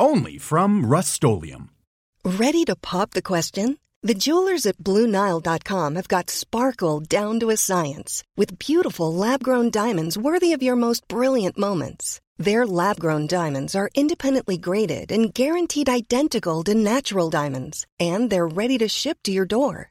Only from Rust-Oleum. Ready to pop the question? The jewelers at BlueNile.com have got sparkle down to a science with beautiful lab grown diamonds worthy of your most brilliant moments. Their lab grown diamonds are independently graded and guaranteed identical to natural diamonds, and they're ready to ship to your door.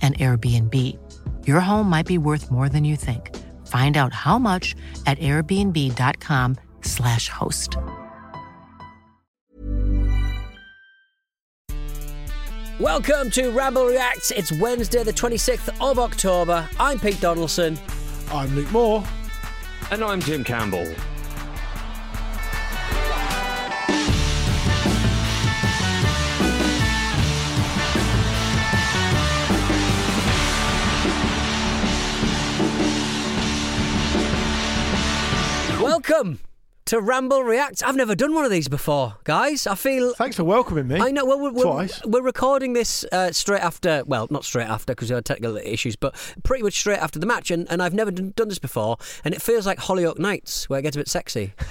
an Airbnb. Your home might be worth more than you think. Find out how much at airbnb.com/slash host. Welcome to Ramble Reacts. It's Wednesday, the 26th of October. I'm Pete Donaldson. I'm Luke Moore. And I'm Jim Campbell. Welcome to Ramble React. I've never done one of these before, guys. I feel. Thanks for welcoming me. I know. Well, we're, we're, Twice. we're recording this uh, straight after. Well, not straight after because we had technical issues, but pretty much straight after the match. And, and I've never done, done this before, and it feels like Hollyoak Nights, where it gets a bit sexy.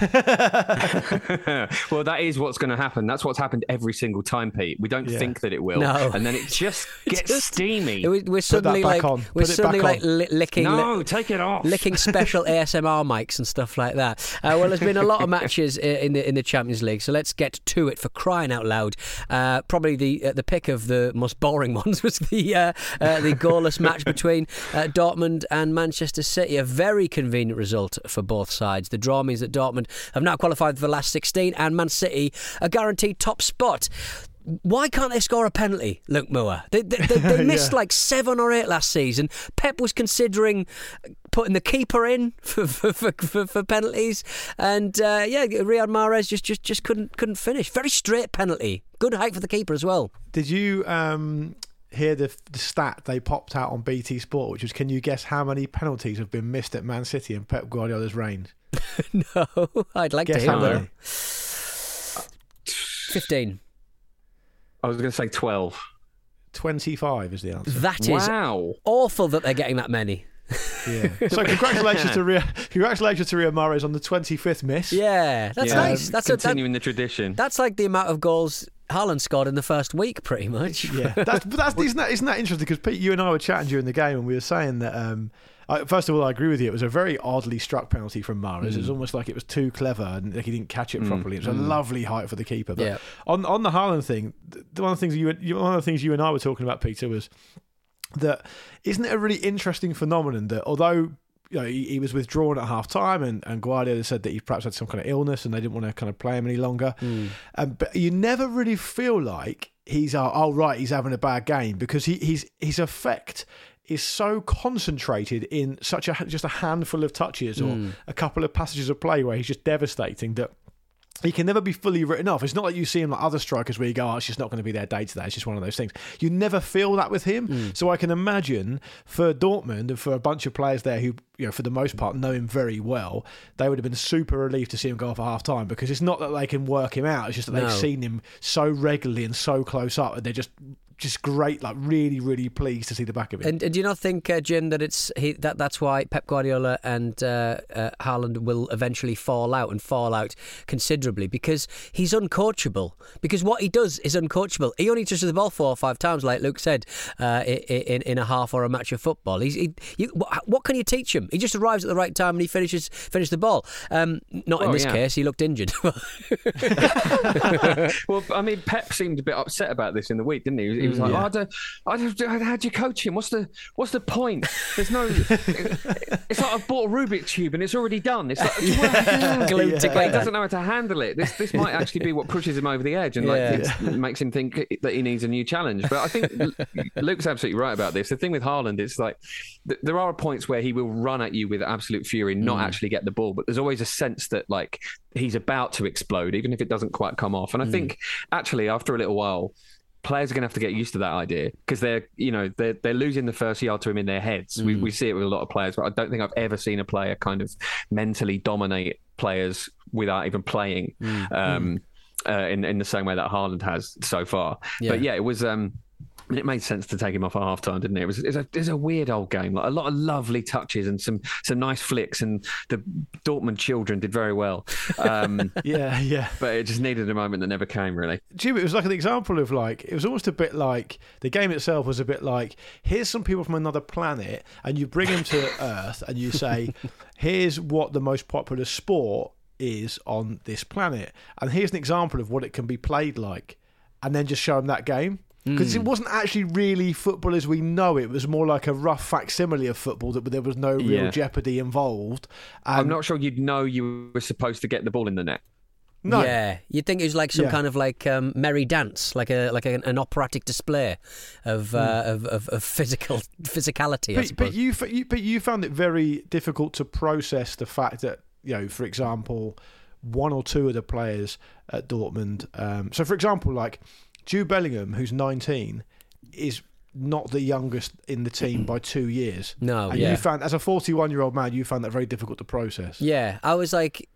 well, that is what's going to happen. That's what's happened every single time, Pete. We don't Yeah. think that it will, No. and then it just gets Just- steamy. We're, we're suddenly back like on. we're Put suddenly like li- licking. li- no, take it off. licking special ASMR mics and stuff like that. Uh, well, there's been a lot of matches in the in the Champions League, so let's get to it for crying out loud. Uh, probably the uh, the pick of the most boring ones was the uh, uh, the goalless match between uh, Dortmund and Manchester City. A very convenient result for both sides. The draw means that Dortmund have now qualified for the last 16, and Man City a guaranteed top spot why can't they score a penalty, Luke Moore? They, they, they, they missed yeah. like seven or eight last season. Pep was considering putting the keeper in for for, for, for, for penalties, and uh, yeah, Riyad Mahrez just, just just couldn't couldn't finish. Very straight penalty. Good height for the keeper as well. Did you? Um hear the, the, stat they popped out on BT Sport, which was can you guess how many penalties have been missed at Man City in Pep Guardiola's reign? no, I'd like guess to hear 15. I was going to say 12. 25 is the answer. That is Wow. awful that they're getting that many. Yeah. So congratulations to Riyad, congratulations to Riyad Mahrez on the 25th miss. Yeah, that's Yeah. nice. That's a, that, continuing the tradition. that's like the amount of goals Haaland scored in the first week, pretty much. Yeah, that's but that's isn't that isn't that interesting? Because Pete, you and I were chatting during the game, and we were saying that. Um, I, first of all, I agree with you. It was a very oddly struck penalty from Mahrez. It Mm. was almost like it was too clever and like he didn't catch it properly. It was a lovely height for the keeper. But Yeah. on on the Haaland thing, th- one of the things you one of the things you and I were talking about, Peter, was that isn't it a really interesting phenomenon that although you know, he, he was withdrawn at half time and, and Guardiola said that he perhaps had some kind of illness and they didn't want to kind of play him any longer. Um, but you never really feel like he's, uh, oh, right, he's having a bad game because he, he's, his effect is so concentrated in such a just a handful of touches or a couple of passages of play where he's just devastating that he can never be fully written off. It's not like you see him like other strikers where you go, oh, it's just not going to be their day to day. It's just one of those things. You never feel that with him. Hmm. So I can imagine for Dortmund and for a bunch of players there who, you know, for the most part know him very well, they would have been super relieved to see him go off at half time because it's not that they can work him out. It's just that No. they've seen him so regularly and so close up and they're just just great, like really, really pleased to see the back of it. And, and do you not think, uh, Jim, that it's he, that that's why Pep Guardiola and uh, uh, Haaland will eventually fall out and fall out considerably because he's uncoachable. Because what he does is uncoachable. He only touches the ball four or five times, like Luke said, uh, i- i- in in a half or a match of football. He's he, you, what, what can you teach him? He just arrives at the right time and he finishes finish the ball. Um, not in this yeah. case. He looked injured. well, I mean, Pep seemed a bit upset about this in the week, didn't he? He was, he was like, mm, oh, Yeah. oh, I don't, I don't, how do you coach him? What's the what's the point? There's no. it's like I've bought a Rubik's cube and it's already done. It's like yeah. Glued Like, together. he doesn't know how to handle it. This this might actually be what pushes him over the edge and like Yeah. makes him think that he needs a new challenge. But I think Luke's absolutely right about this. The thing with Haaland is like th- there are points where he will run at you with absolute fury, and not mm. actually get the ball. But there's always a sense that like he's about to explode, even if it doesn't quite come off. And I mm. think actually after a little while. Players are going to have to get used to that idea because they're, you know, they're they're losing the first yard to him in their heads. We, we see it with a lot of players, but I don't think I've ever seen a player kind of mentally dominate players without even playing um, uh, in in the same way that Haaland has so far. Yeah. But yeah, it was. Um, it made sense to take him off at half time, didn't it? It was it's a, it's a weird old game, like a lot of lovely touches and some some nice flicks, and the Dortmund children did very well. Um, yeah, yeah. but it just needed a moment that never came, really. Jim, it was like an example of like it was almost a bit like the game itself was a bit like here's some people from another planet, and you bring them to Earth, and you say, here's what the most popular sport is on this planet, and here's an example of what it can be played like, and then just show them that game. Because it wasn't actually really football as we know it. It was more like a rough facsimile of football that there was no real Yeah. jeopardy involved. And I'm not sure you'd know you were supposed to get the ball in the net. no, Yeah, you'd think it was like some Yeah. kind of like um, merry dance, like a like a, an operatic display of, uh, of, of of physical physicality. Hmm. But, suppose. but you, you, but you found it very difficult to process the fact that you know, for example, one or two of the players at Dortmund. Um, so, for example, like Jude Bellingham, who's 19, is not the youngest in the team by two years. No, and yeah. you found as a 41 year old man, you found that very difficult to process. Yeah, I was like,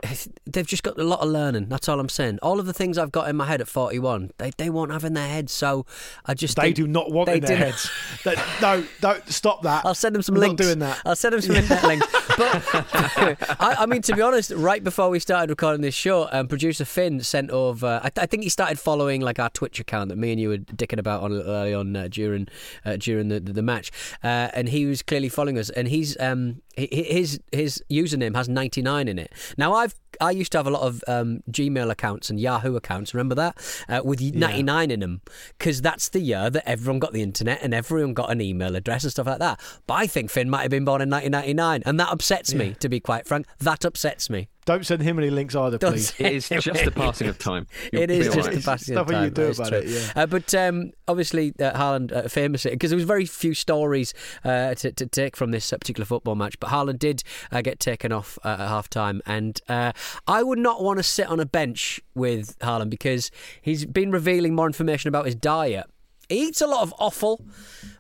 they've just got a lot of learning. That's all I'm saying. All of the things I've got in my head at 41, they, they won't have in their heads. So I just They do not want in their didn't- heads. No, don't stop that. I'll send them some We're links. Not doing that. I'll send them some internet links. But I, I mean, to be honest, right before we started recording this show, um, producer Finn sent over. I, I think he started following like our Twitch account that me and you were dicking about on early on uh, during uh, during the, the, the match, uh, and he was clearly following us. And he's um his his username has 99 in it. Now I've I used to have a lot of um, Gmail accounts and Yahoo accounts. Remember that uh, with 99 in them because that's the year that everyone got the internet and everyone got an email address and stuff like that. But I think Finn might have been born in 1999, and that upsets me. To be quite frank, that upsets me. Don't send him any links either, Don't please. It is just the passing of time. You'll It is just all the passing Stuff of that you time. do about true. it, yeah. Uh, but um, obviously, uh, Haaland uh, famous because there was very few stories uh, to, to take from this uh, particular football match. But Haaland did uh, get taken off uh, at half time, and uh, I would not want to sit on a bench with Haaland because he's been revealing more information about his diet. He eats a lot of offal,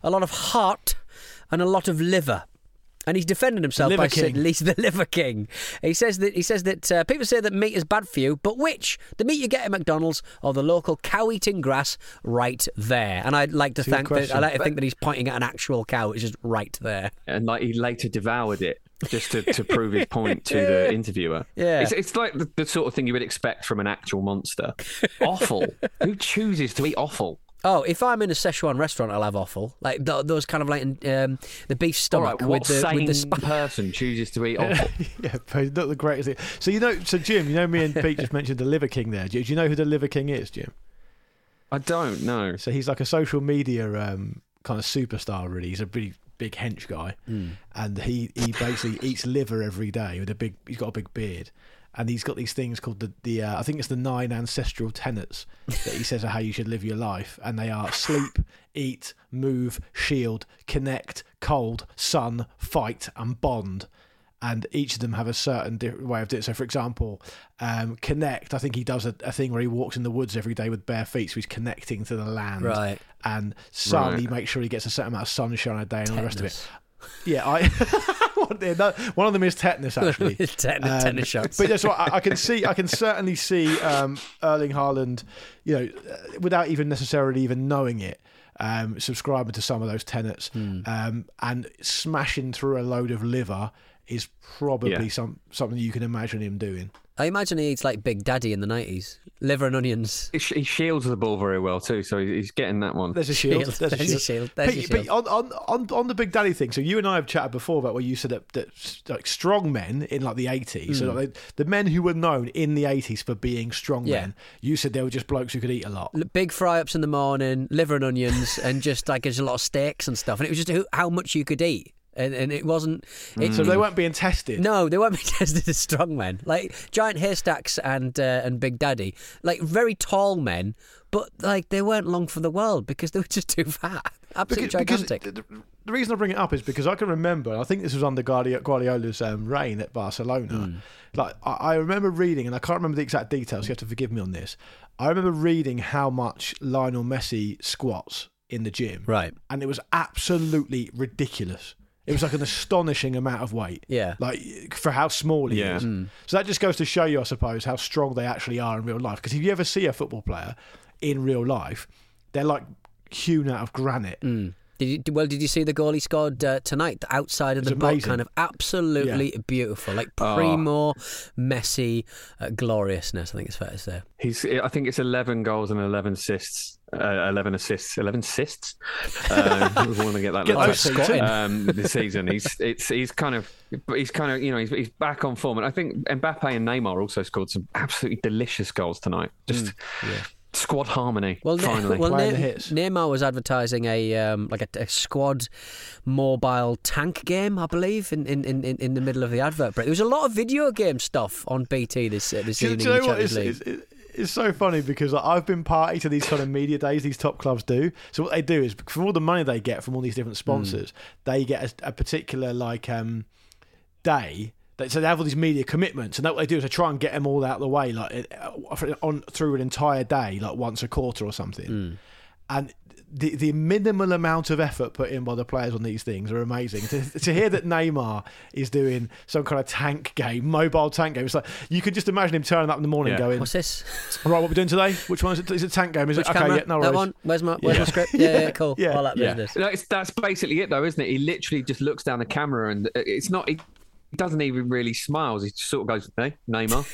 a lot of heart, and a lot of liver. And he's defending himself Liver by saying king. he's the liver king. He says that he says that uh, people say that meat is bad for you, but which the meat you get at McDonald's or the local cow eating grass right there. And I'd like to good thank that, I question. like to think that he's pointing at an actual cow. It's just right there. and like he later devoured it just to, to prove his point to the interviewer. Yeah. it's, it's like the, the sort of thing you would expect from an actual monster. Awful. Who chooses to eat offal? Oh, if I'm in a Szechuan restaurant, I'll have offal, like th- those kind of like um, the beef stomach right, what with the sane with the spi- person chooses to eat offal? yeah, not the greatest thing. So you know, so Jim, you know, me and Pete just mentioned the Liver King there. Do you, know who the Liver King is, Jim? I don't know. So he's like a social media um, kind of superstar. Really, he's a pretty big hench guy, and he he basically eats liver every day with a big. He's got a big beard. And he's got these things called the, the uh, I think it's the nine ancestral tenets that he says are how you should live your life. And they are sleep, eat, move, shield, connect, cold, sun, fight, and bond. and each of them have a certain different way of doing it. So, for example, um, connect. I think he does a, a thing where he walks in the woods every day with bare feet, so he's connecting to the land. Right. And sun, Right. he makes sure he gets a certain amount of sunshine a day and all the rest of it. Yeah, I. one of them is tetanus actually. Tetanus- Um, tetanus shots. But yeah, so I, I can see, I can certainly see um, Erling Haaland, you know, uh, without even necessarily even knowing it, um, subscribing to some of those tenets Hmm. um, and smashing through a load of liver is probably Yeah. some something you can imagine him doing. I imagine he eats like Big Daddy in the nineties, liver and onions. He, sh- he shields the ball very well too, so he's getting that one. There's a shield. Shield. There's a There's shield. a shield. There's a shield. Pete, on, on, on, on the Big Daddy thing, so you and I have chatted before about where you said that, that like strong men in like the 80s, so Hmm. like, the men who were known in the 80s for being strong Yeah. men, you said they were just blokes who could eat a lot. Big fry ups in the morning, liver and onions, and just like there's a lot of steaks and stuff. And it was just how much you could eat. And, and it wasn't. It, So they weren't being tested. No, they weren't being tested as strong men. Like giant haystacks and uh, and Big Daddy, like very tall men, but like they weren't long for the world because they were just too fat. Absolutely because, gigantic. because the, the reason I bring it up is because I can remember, I think this was under Guardi- Guardiola's um, reign at Barcelona. Hmm. Like I, I remember reading, and I can't remember the exact details. So you have to forgive me on this. I remember reading how much Lionel Messi squats in the gym, Right. And it was absolutely ridiculous. It was like an astonishing amount of weight. Yeah. Like for how small he Yeah. is. So that just goes to show you, I suppose, how strong they actually are in real life. Because if you ever see a football player in real life, they're like hewn out of granite. Mm. Did you, well, did you see the goal he scored uh, tonight? The outside of the box, kind of absolutely beautiful, like primo, Messi uh, gloriousness. I think it's fair to say. He's, I think it's 11 goals and 11 assists. Uh, 11 assists, 11 assists. Uh, we want to get that Get um, this season. He's it's he's kind of he's kind of you know he's, he's back on form, and I think Mbappe and Neymar also scored some absolutely delicious goals tonight. Just squad harmony. Well, finally. well Playing Ne- the hits. Neymar was advertising a um, like a, a squad mobile tank game, I believe, in, in, in, in the middle of the advert break. There was a lot of video game stuff on BT this uh, this Do, evening. do you know what? It's, it's, it's- it's so funny because like, I've been party to these kind of media days these top clubs do. So what they do is from all the money they get from all these different sponsors, they get a, a particular like um, day. They, so they have all these media commitments, and that what they do is they try and get them all out of the way, like it- uh, for- on through an entire day, like once a quarter or something. And the the minimal amount of effort put in by the players on these things are amazing. to, to hear that Neymar is doing some kind of tank game, mobile tank game, it's like you could just imagine him turning up in the morning Yeah. going, What's this? "Right, what are we doing today? Which one is it? Is it tank game? Is Which it okay? camera? Yeah, no that worries." one? Where's my Where's Yeah. my script? Yeah, yeah, cool. Yeah. All that yeah, business. No, it's, that's basically it, though, isn't it? He literally just looks down the camera, and it's not. He doesn't even really smiles. He just sort of goes, "Hey, Neymar."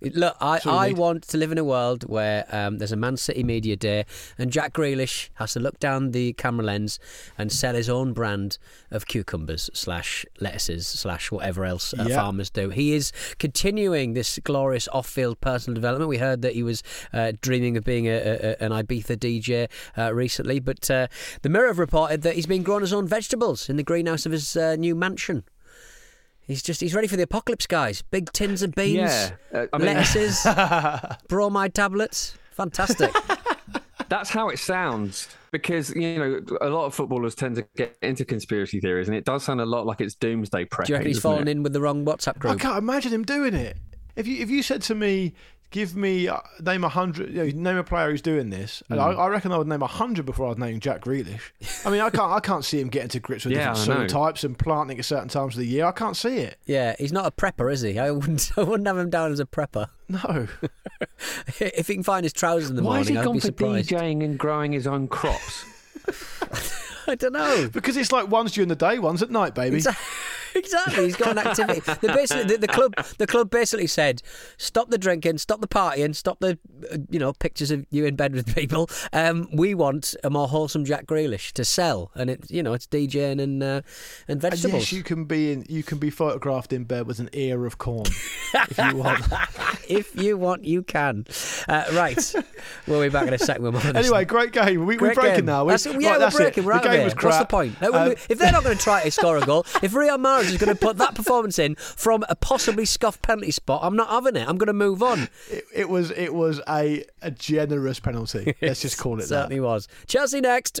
Look, I, That's I need. want to live in a world where um, there's a Man City media day and Jack Grealish has to look down the camera lens and sell his own brand of cucumbers slash lettuces slash whatever else uh, Yeah. farmers do. He is continuing this glorious off-field personal development. We heard that he was uh, dreaming of being a, a, a- an Ibiza DJ uh, recently, but uh, the Mirror have reported that he's been growing his own vegetables in the greenhouse of his uh, new mansion. He's just he's ready for the apocalypse, guys. Big tins of beans, Yeah, uh, I mean- lettuces, bromide tablets. Fantastic. That's how it sounds because you know a lot of footballers tend to get into conspiracy theories, and it does sound a lot like it's doomsday prepping. Do you reckon he's fallen it? in with the wrong WhatsApp group? I can't imagine him doing it. If you if you said to me, give me uh, name a hundred, you know, name a player who's doing this, and. I, I reckon I would name a hundred before I'd name Jack Grealish. I mean, I can't I can't see him getting to grips with Yeah, different I soil know. types and planting at certain times of the year. I can't see it. Yeah, he's not a prepper, is he? I wouldn't. I wouldn't have him down as a prepper. No. if he can find his trousers in the Why has morning, he I'd gone be for surprised. DJing and growing his own crops? I don't know. Because it's like one's during the day, one's at night, baby. Exa- Exactly, he's got an activity. They basically, the, the club, the club basically said, "Stop the drinking, stop the partying, stop the, uh, you know, pictures of you in bed with people. Um, we want a more wholesome Jack Grealish to sell, and it, you know, it's DJing and uh, and And vegetables. yes, you can be in. You can be photographed in bed with an ear of corn if you want. if you want, you can. Uh, right, we'll be back in a second. with more of this. anyway, great game. We, we're breaking game. now. We, That's, yeah, right, we're it. breaking. We're the out of game here. was What's the point? Um, if they're not going to try to score a goal, if Riyad Mahrez is going to put that performance in from a possibly scuffed penalty spot, I'm not having it. I'm going to move on. it, it was it was a, a generous penalty. Let's just call it that. Certainly was. Chelsea next.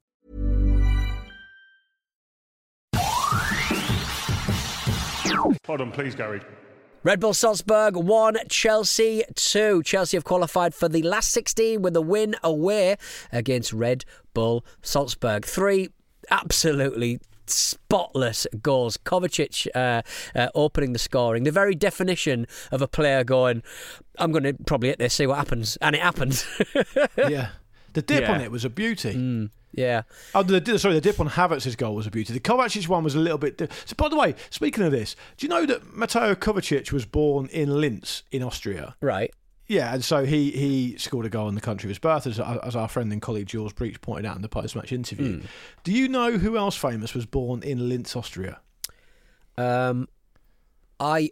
Hold on, please, Gary. Red Bull Salzburg 1, Chelsea 2. Chelsea have qualified for the last 16 with a win away against Red Bull Salzburg. Three absolutely spotless goals. Kovacic uh, uh, opening the scoring. The very definition of a player going, I'm going to probably hit this, see what happens. And it happened. yeah. The dip Yeah. on it was a beauty. Mm, yeah. Oh, the, the- sorry, the dip on Havertz's goal was a beauty. The Kovacic one was a little bit. Di- so, by the way, speaking of this, do you know that Mateo Kovacic was born in Linz in Austria? Right. Yeah, and so he he scored a goal in the country of his birth, as, as our friend and colleague Jules Breach pointed out in the post-match interview. Do you know who else famous was born in Linz, Austria? Um, I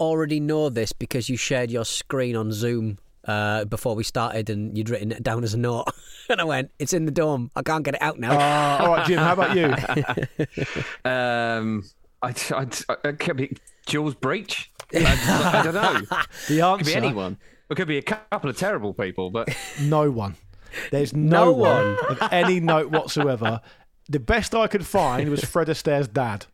already know this because you shared your screen on Zoom uh, before we started and you'd written it down as a note. and I went, it's in the dome. I can't get it out now. Uh, all right, Jim, how about you? Um, I, I, I, it could be Jules Breach. I, I don't know. The It could be anyone. It could be a couple of terrible people, but no one. There's no, No one of any note whatsoever. The best I could find was Fred Astaire's dad.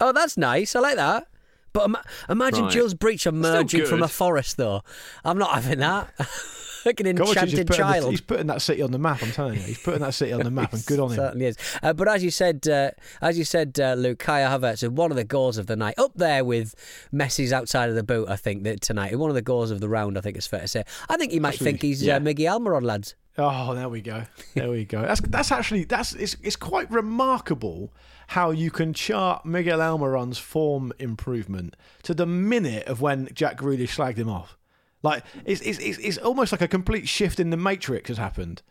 Oh, that's nice. I like that. But ima- imagine Right. Jules Breach emerging from a forest, though. I'm not having that. like an is enchanted putting the- child. he's putting that city on the map. I'm telling you, he's putting that city on the map, and good on him. Certainly is. Uh, but as you said, uh, as you said, uh, Luke, Kai Havertz, one of the goals of the night, up there with Messi's outside of the boot. I think that tonight, one of the goals of the round. I think it's fair to say. I think you might think he's Yeah. uh, Miggy Almiron, lads. Oh, there we go. There we go. That's that's actually that's it's it's quite remarkable how you can chart Miguel Almiron's form improvement to the minute of when Jack Grealish slagged him off. Like it's it's it's, it's almost like a complete shift in the matrix has happened,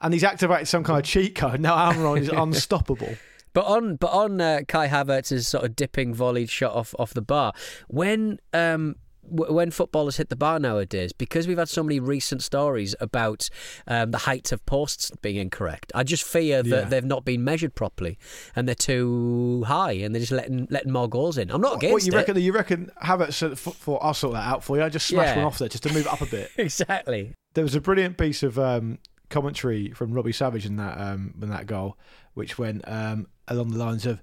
and he's activated some kind of cheat code. Now Almiron is unstoppable. But on but on uh, Kai Havertz's sort of dipping volleyed shot off off the bar, when um when footballers hit the bar nowadays, because we've had so many recent stories about um, the height of posts being incorrect, I just fear that Yeah. they've not been measured properly and they're too high and they're just letting letting more goals in. I'm not against what you it. reckon? You reckon Havertz "For- I'll sort that out for you. I just smashed Yeah. one off there just to move it up a bit. exactly. There was a brilliant piece of um, commentary from Robbie Savage in that um, in that goal, which went um, along the lines of.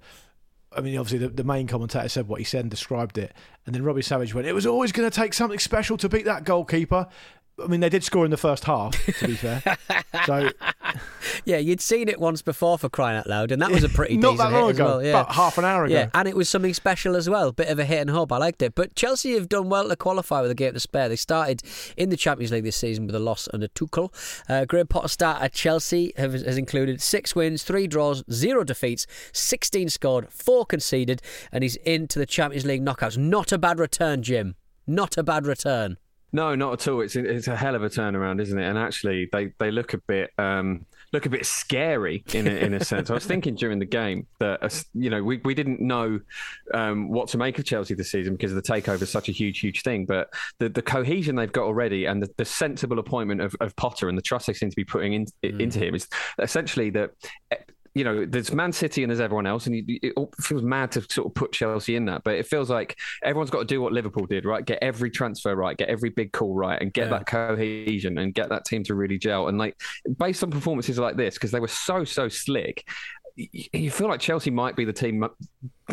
I mean, obviously, the, the main commentator said what he said and described it, and then Robbie Savage went, "It was always going to take something special to beat that goalkeeper." I mean, they did score in the first half. To be fair, so yeah, you'd seen it once before for crying out loud, and that was a pretty not decent that long ago, well. Yeah. about half an hour ago. Yeah, and it was something special as well. Bit of a hit and hope. I liked it. But Chelsea have done well to qualify with a game to spare. They started in the Champions League this season with a loss under Tuchel. Uh, Graham Potter's start at Chelsea have, has included six wins, three draws, zero defeats, 16 scored, four conceded, and he's into the Champions League knockouts. Not a bad return, Jim. Not a bad return. No, not at all. It's it's a hell of a turnaround, isn't it? And actually, they, they look a bit um, look a bit scary in a, in a sense. I was thinking during the game that uh, you know we, we didn't know um, what to make of Chelsea this season because the takeover is such a huge huge thing. But the, the cohesion they've got already and the, the sensible appointment of, of Potter and the trust they seem to be putting in, Mm. into him is essentially that you know, there's Man City and there's everyone else, and you, it feels mad to sort of put Chelsea in that. But it feels like everyone's got to do what Liverpool did, right? Get every transfer right, get every big call right, and get Yeah. that cohesion and get that team to really gel. And like, based on performances like this, because they were so so slick, you feel like Chelsea might be the team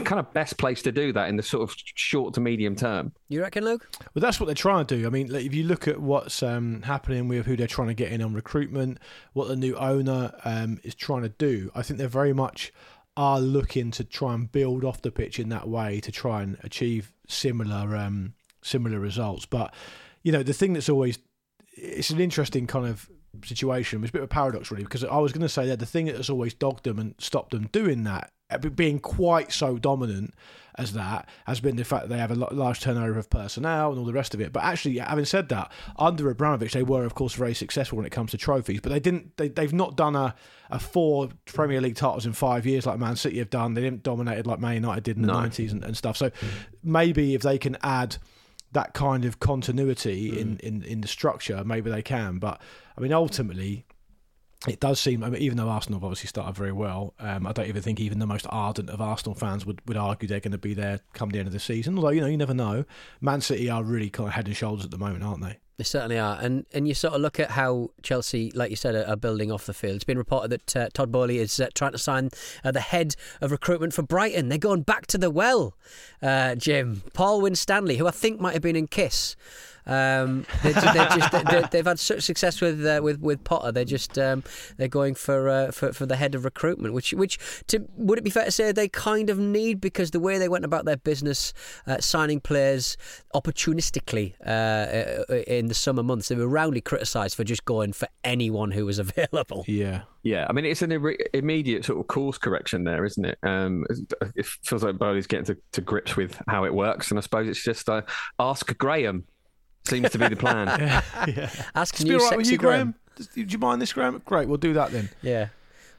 kind of best place to do that in the sort of short to medium term. You reckon, Luke? Well, that's what they're trying to do. I mean, if you look at what's um, happening with who they're trying to get in on recruitment, what the new owner um, is trying to do, I think they're very much are looking to try and build off the pitch in that way to try and achieve similar um, similar results. But you know, the thing that's always it's an interesting kind of situation. It's a bit of a paradox, really, because I was going to say that the thing that has always dogged them and stopped them doing that, uh, being quite so dominant as that, has been the fact that they have a large turnover of personnel and all the rest of it. But actually, having said that, under Abramovich, they were, of course, very successful when it comes to trophies. But they didn't. They, they've not done a, a four Premier League titles in five years like Man City have done. They didn't dominate like Man United did in the No. nineties and, and stuff. So maybe if they can add that kind of continuity in, in, in the structure, maybe they can. But I mean, ultimately, it does seem. I mean, even though Arsenal have obviously started very well, um, I don't even think even the most ardent of Arsenal fans would, would argue they're going to be there come the end of the season. Although you know, you never know. Man City are really kind of head and shoulders at the moment, aren't they? They certainly are, and and you sort of look at how Chelsea, like you said, are, are building off the field. It's been reported that uh, Todd Boehly is uh, trying to sign uh, the head of recruitment for Brighton. They're going back to the well, uh, Jim Paul Winstanley, who I think might have been in Kiss. Um, they, they just they, they've had such success with uh, with with Potter. They're just um, they're going for, uh, for for the head of recruitment, which which to, would it be fair to say they kind of need because the way they went about their business, uh, signing players opportunistically uh, uh, in the summer months, they were roundly criticised for just going for anyone who was available. Yeah. Yeah, I mean it's an immediate sort of course correction there, isn't it? Um, it feels like Boehly's getting to, to grips with how it works, and I suppose it's just uh, ask Graham seems to be the plan. yeah. yeah. Ask Just be new all right with sexy you, Graham. Does- Do you mind this, Graham? Great, we'll do that then. Yeah.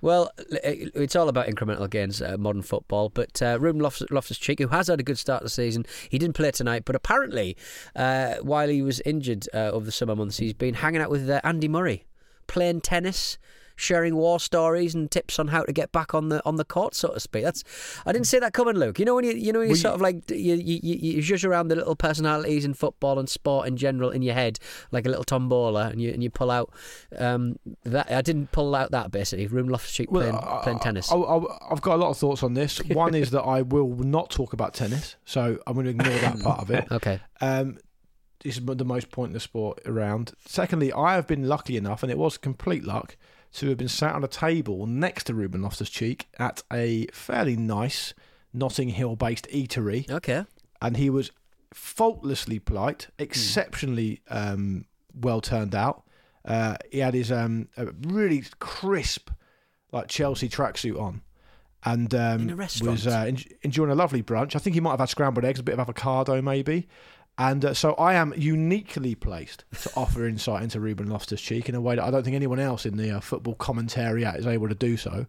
Well, it's all about incremental gains, uh, modern football. But uh, Ruben Loftus Cheek, who has had a good start to the season, he didn't play tonight, but apparently, uh, while he was injured uh, over the summer months, he's been hanging out with uh, Andy Murray, playing tennis. Sharing war stories and tips on how to get back on the on the court, so to speak. That's I didn't see that coming, Luke. You know when you you know when you sort of like you, you you zhuzh around the little personalities in football and sport in general in your head like a little tombola, and you and you pull out um, that. I didn't pull out that basically. Ruben Loftus Cheek playing I- playing tennis. I, I, I've got a lot of thoughts on this. One is that I will not talk about tennis, so I'm going to ignore that part of it. Okay. Um, this is the most pointless sport around. Secondly, I have been lucky enough, and it was complete luck, to have been sat on a table next to Ruben Loftus Cheek at a fairly nice Notting Hill based eatery. Okay. And he was faultlessly polite, exceptionally um, well turned out. Uh, he had his um, a really crisp, like Chelsea tracksuit on. And um, In a restaurant? was uh, en- enjoying a lovely brunch. I think he might have had scrambled eggs, a bit of avocado, maybe. And uh, so I am uniquely placed to offer insight into Ruben Loftus Cheek in a way that I don't think anyone else in the uh, football commentariat is able to do so.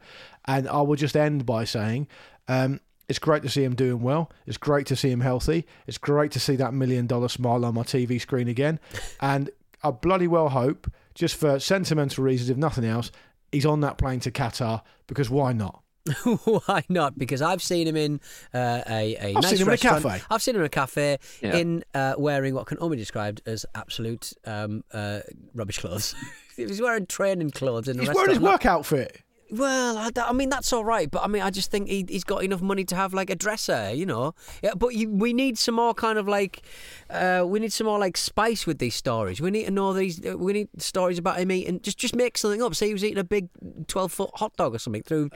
And I will just end by saying um, it's great to see him doing well. It's great to see him healthy. It's great to see that million dollar smile on my TV screen again. And I bloody well hope, just for sentimental reasons, if nothing else, he's on that plane to Qatar because why not? Why not? Because I've seen him in uh, a, a I've nice seen him in a cafe. I've seen him in a cafe Yeah. in uh, wearing what can only be described as absolute um, uh, rubbish clothes. he was wearing training clothes in a He's restaurant. wearing his not- work outfit. Well, I, I mean that's all right, but I mean I just think he, he's got enough money to have like a dresser, you know. Yeah, but you, we need some more kind of like, uh, we need some more like spice with these stories. We need to know these. Uh, we need stories about him eating. Just just make something up. Say he was eating a big twelve foot hot dog or something through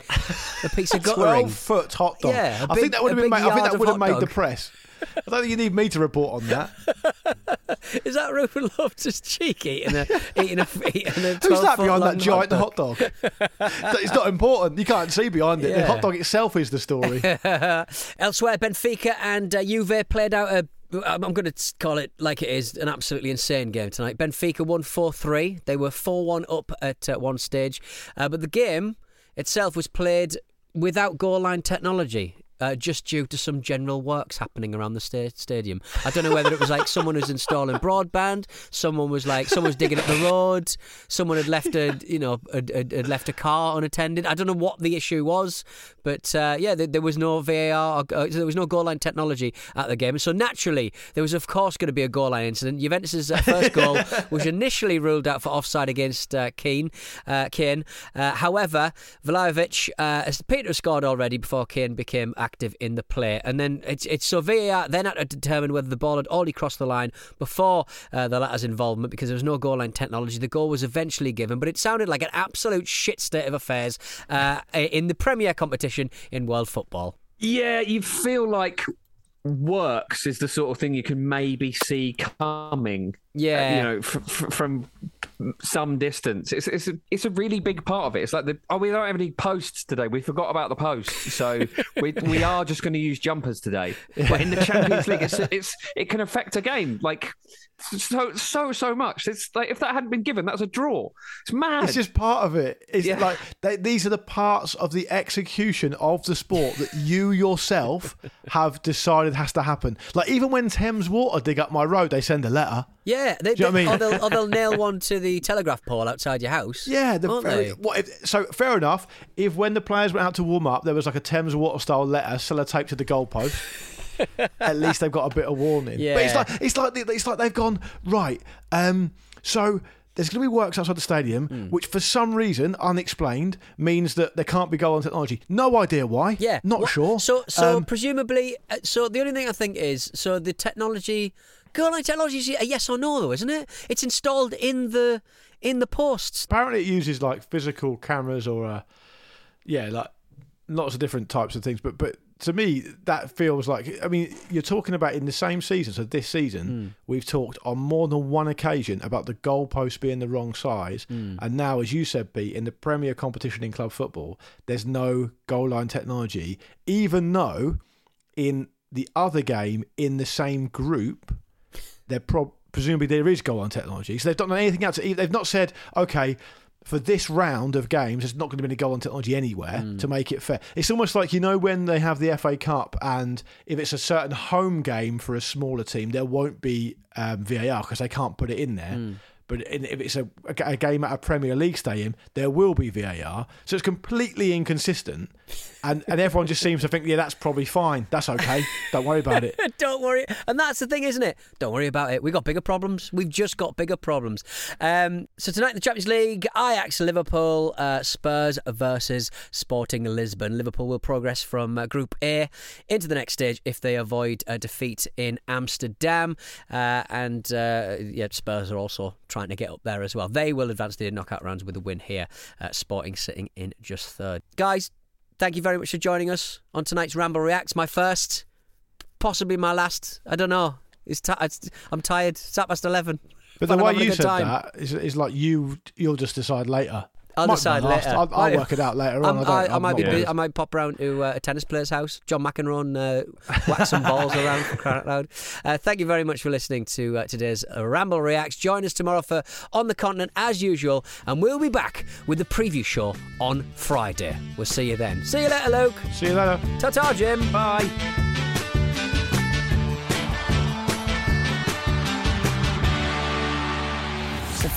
a piece of guttering. Twelve foot hot dog. Yeah, a I big- think that would have been. Made, I think that would have made the press. I don't think you need me to report on that. Is that Rupert Loftus cheek eating a eating a eating a Who's that behind that giant hot dog? It's not important. You can't see behind it. The hot dog itself is the story. Elsewhere, Benfica and uh, Juve played out a. I'm going to call it like it is an absolutely insane game tonight. Benfica won 4 3. They were 4 1 up at uh, one stage. Uh, but the game itself was played without goal line technology. Uh, just due to some general works happening around the sta- stadium. I don't know whether it was like someone was installing broadband, someone was like someone was digging up the road, someone had left a you know had, had left a car unattended. I don't know what the issue was, but uh, yeah, there, there was no VAR, or, uh, there was no goal line technology at the game, so naturally there was of course going to be a goal line incident. Juventus's uh, first goal was initially ruled out for offside against uh, Kean. Uh, Kean, uh, however, Vlahovic, uh, as Peter scored already before Kean became active in the play, and then it's it's so VAR then had to determine whether the ball had already crossed the line before uh, the latter's involvement because there was no goal line technology. The goal was eventually given, but it sounded like an absolute shit state of affairs uh, in the Premier competition in world football. Yeah, you feel like works is the sort of thing you can maybe see coming. Yeah. uh, you know, from some distance. It's it's a, it's a really big part of it. It's like the oh, we don't have any posts today. We forgot about the posts, so we we are just going to use jumpers today. But in the Champions League, it's it's it can affect a game like so so so much. It's like if that hadn't been given, that's a draw. It's mad. It's just part of it. It's Yeah. like they, these are the parts of the execution of the sport that you yourself have decided has to happen. Like even when Thames Water dig up my road, they send a letter. Yeah, they, Do you know what I they- mean? or, they'll, or they'll nail one to the telegraph pole outside your house. Yeah, the won't very, they? what if, so fair enough. If when the players went out to warm up, there was like a Thames Water style letter sellotaped to the goalpost. at least they've got a bit of warning. Yeah. But it's like it's like they- it's like they've gone right. Um, so there's going to be works outside the stadium, Hmm. which for some reason unexplained means that there can't be goal on technology. No idea why. Yeah, not What- sure. So, so Um, presumably, uh, so the only thing I think is, so the technology, goal line technology is a yes or no, though, isn't it? It's installed in the in the posts. apparently it uses like physical cameras or uh, yeah, like lots of different types of things. But but to me, that feels like I mean, you're talking about in the same season. So this season, hmm. we've talked on more than one occasion about the goalpost being the wrong size, hmm. and now, as you said, Pete, in the Premier competition in club football, there's no goal line technology, even though in the other game in the same group they're prob- presumably there is goal line technology. So they've not done anything else. They've not said, okay, for this round of games, there's not going to be any goal line technology anywhere to make it fair. It's almost like you know when they have the FA Cup, and if it's a certain home game for a smaller team, there won't be um, VAR because they can't put it in there. But if it's a a game at a Premier League stadium, there will be VAR. So it's completely inconsistent, and and everyone just seems to think, yeah, that's probably fine. That's okay. Don't worry about it. Don't worry, and that's the thing, isn't it? Don't worry about it. We've got bigger problems. We've just got bigger problems. Um, so tonight the Champions League, Ajax, Liverpool, uh, Spurs versus Sporting Lisbon. Liverpool will progress from uh, Group A into the next stage if they avoid a defeat in Amsterdam, uh, and uh, yeah, Spurs are also trying to get up there as well. They will advance to the knockout rounds with a win here. Sporting sitting in just third. Guys, thank you very much for joining us on tonight's Ramble Reacts. My first possibly my last. I don't know. It's, it's I'm tired. It's at past eleven. But the way you said time. that is, is like you you'll just decide later. I'll Might decide later. I'll, I'll Right. work it out later on. I'm- I, I, I might be. I might pop round to uh, a tennis player's house. John McEnroe uh, whack some balls around for crying out loud. Uh, thank you very much for listening to uh, today's Ramble Reacts. Join us tomorrow for On the Continent as usual, and we'll be back with the preview show on Friday. We'll see you then. See you later, Luke. See you later. Ta ta, Jim. Bye.